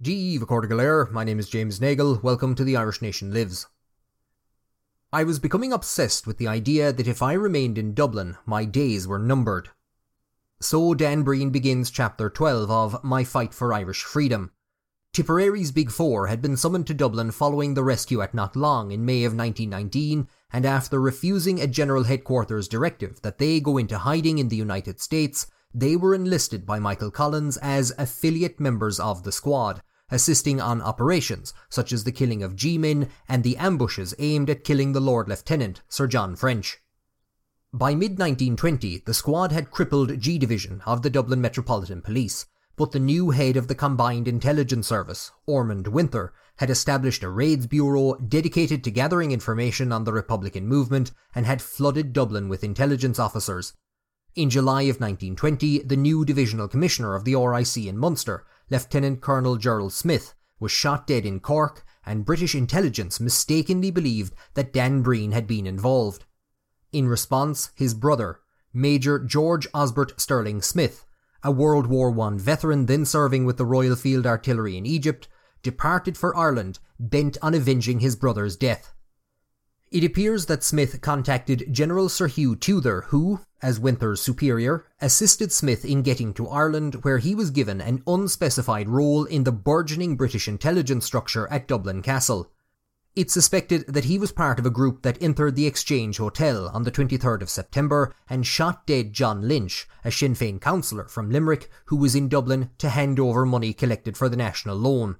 GE Cordigaler, my name is James Nagle, welcome to The Irish Nation Lives. I was becoming obsessed with the idea that if I remained in Dublin, my days were numbered. So Dan Breen begins chapter 12 of My Fight for Irish Freedom. Tipperary's Big Four had been summoned to Dublin following the rescue at Knocklong in May of 1919, and after refusing a General Headquarters directive that they go into hiding in the United States, they were enlisted by Michael Collins as affiliate members of the squad, assisting on operations such as the killing of G-men and the ambushes aimed at killing the Lord Lieutenant, Sir John French. By mid-1920, the squad had crippled G Division of the Dublin Metropolitan Police, but the new head of the Combined Intelligence Service, Ormonde Winter, had established a raids bureau dedicated to gathering information on the Republican movement and had flooded Dublin with intelligence officers. In July of 1920, the new divisional commissioner of the RIC in Munster Lieutenant Colonel Gerald Smyth, was shot dead in Cork, and British intelligence mistakenly believed that Dan Breen had been involved. In response, his brother, Major George Osbert Sterling Smyth, a World War I veteran then serving with the Royal Field Artillery in Egypt, departed for Ireland bent on avenging his brother's death. It appears that Smyth contacted General Sir Hugh Tudor, who, as Winter's superior, assisted Smyth in getting to Ireland, where he was given an unspecified role in the burgeoning British intelligence structure at Dublin Castle. It's suspected that he was part of a group that entered the Exchange Hotel on the 23rd of September and shot dead John Lynch, a Sinn Féin councillor from Limerick who was in Dublin to hand over money collected for the national loan.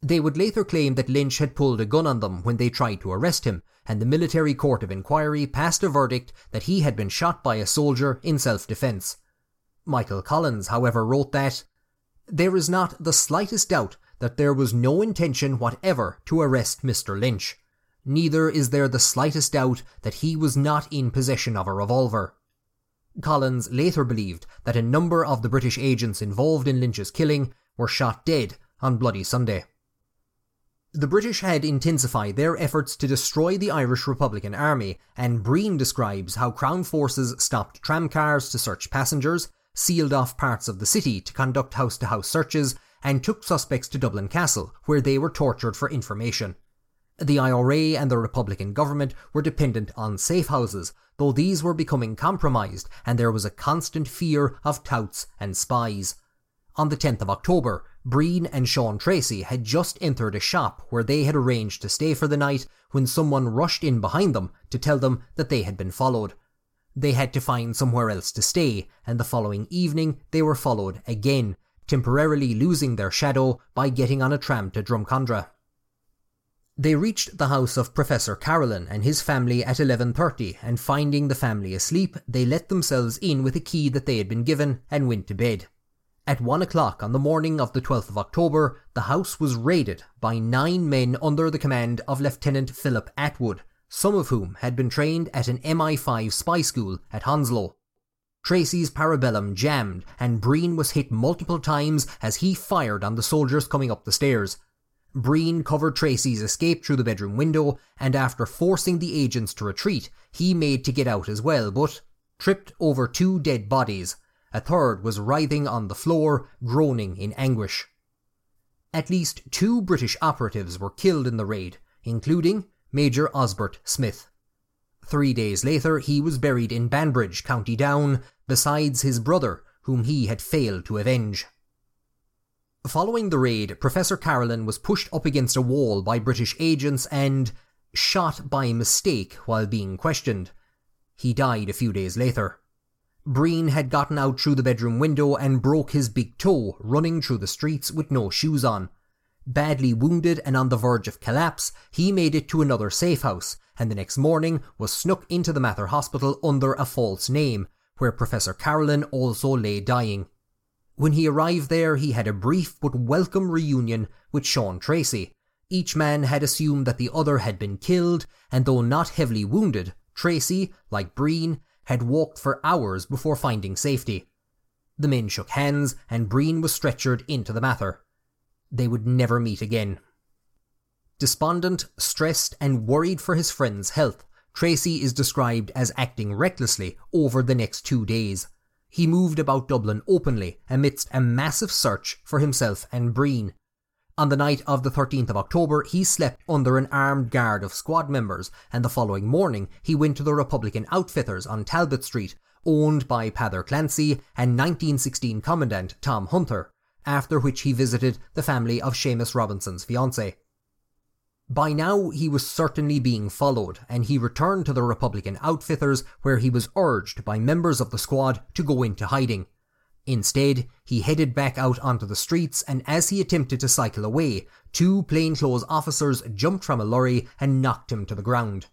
They would later claim that Lynch had pulled a gun on them when they tried to arrest him, and the military court of inquiry passed a verdict that he had been shot by a soldier in self defence. Michael Collins, however, wrote that there is not the slightest doubt that there was no intention whatever to arrest Mr. Lynch. Neither is there the slightest doubt that he was not in possession of a revolver. Collins later believed that a number of the British agents involved in Lynch's killing were shot dead on Bloody Sunday. The British had intensified their efforts to destroy the Irish Republican Army, and Breen describes how Crown forces stopped tramcars to search passengers, sealed off parts of the city to conduct house to house searches, and took suspects to Dublin Castle, where they were tortured for information. The IRA and the Republican government were dependent on safe houses, though these were becoming compromised and there was a constant fear of touts and spies. On the 10th of October, Breen and Sean Treacy had just entered a shop where they had arranged to stay for the night when someone rushed in behind them to tell them that they had been followed. They had to find somewhere else to stay, and the following evening they were followed again, temporarily losing their shadow by getting on a tram to Drumcondra. They reached the house of Professor Carolan and his family at 11:30 and finding the family asleep, they let themselves in with a key that they had been given and went to bed. At one o'clock on the morning of the 12th of October, the house was raided by nine men under the command of Lieutenant Philip Atwood, some of whom had been trained at an MI5 spy school at Hounslow. Treacy's parabellum jammed, and Breen was hit multiple times as he fired on the soldiers coming up the stairs. Breen covered Treacy's escape through the bedroom window, and after forcing the agents to retreat, he made to get out as well, but tripped over two dead bodies, a third was writhing on the floor, groaning in anguish. At least two British operatives were killed in the raid, including Major Osbert Smyth. Three days later, he was buried in Banbridge, County Down, besides his brother, whom he had failed to avenge. Following the raid, Professor Carolan was pushed up against a wall by British agents and shot by mistake while being questioned. He died a few days later. Breen had gotten out through the bedroom window and broke his big toe running through the streets with no shoes on. Badly wounded and on the verge of collapse, he made it to another safe house, and the next morning was snuck into the Mater Hospital under a false name, where Professor Carolan also lay dying. When he arrived there, he had a brief but welcome reunion with Sean Treacy. Each man had assumed that the other had been killed, and though not heavily wounded, Treacy, like Breen, had walked for hours before finding safety. The men shook hands, and Breen was stretchered into the Mater. They would never meet again. Despondent, stressed, and worried for his friend's health, Treacy is described as acting recklessly over the next two days. He moved about Dublin openly amidst a massive search for himself and Breen. On the night of the 13th of October, he slept under an armed guard of squad members, and the following morning he went to the Republican Outfitters on Talbot Street, owned by Peadar Clancy and 1916 Commandant Tom Hunter, after which he visited the family of Seamus Robinson's fiancée. By now, he was certainly being followed, and he returned to the Republican Outfitters, where he was urged by members of the squad to go into hiding. Instead, he headed back out onto the streets, and as he attempted to cycle away, two plainclothes officers jumped from a lorry and knocked him to the ground.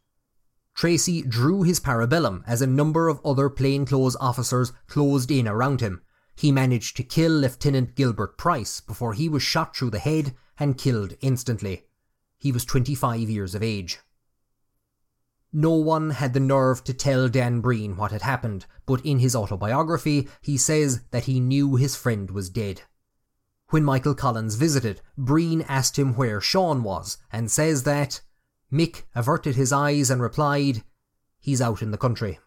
Treacy drew his parabellum as a number of other plainclothes officers closed in around him. He managed to kill Lieutenant Gilbert Price before he was shot through the head and killed instantly. He was 25 years of age. No one had the nerve to tell Dan Breen what had happened, but in his autobiography, he says that he knew his friend was dead. When Michael Collins visited, Breen asked him where Sean was, and says that Mick averted his eyes and replied, He's out in the country.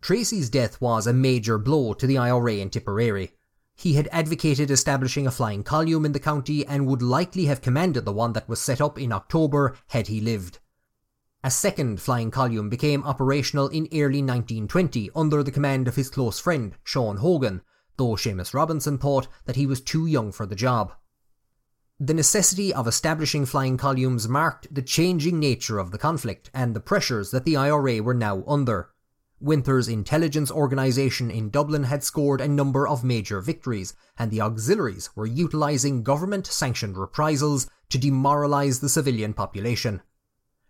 Treacy's death was a major blow to the IRA in Tipperary. He had advocated establishing a flying column in the county and would likely have commanded the one that was set up in October had he lived. A second flying column became operational in early 1920 under the command of his close friend, Sean Hogan, though Seamus Robinson thought that he was too young for the job. The necessity of establishing flying columns marked the changing nature of the conflict and the pressures that the IRA were now under. Winter's intelligence organisation in Dublin had scored a number of major victories, and the auxiliaries were utilising government sanctioned reprisals to demoralise the civilian population.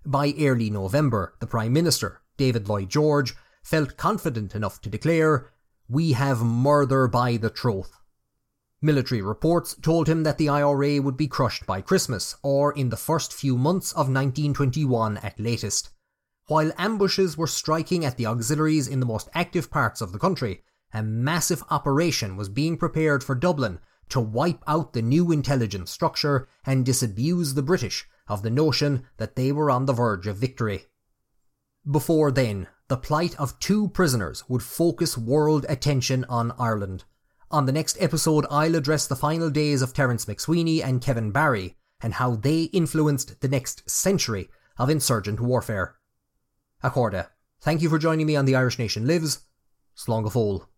By early November, the Prime Minister, David Lloyd George, felt confident enough to declare, We have murder by the troth. Military reports told him that the IRA would be crushed by Christmas, or in the first few months of 1921 at latest. While ambushes were striking at the auxiliaries in the most active parts of the country, a massive operation was being prepared for Dublin to wipe out the new intelligence structure and disabuse the British of the notion that they were on the verge of victory. Before then, the plight of two prisoners would focus world attention on Ireland. On the next episode, I'll address the final days of Terence MacSwiney and Kevin Barry and how they influenced the next century of insurgent warfare. Accorda, thank you for joining me on The Irish Nation Lives. Slán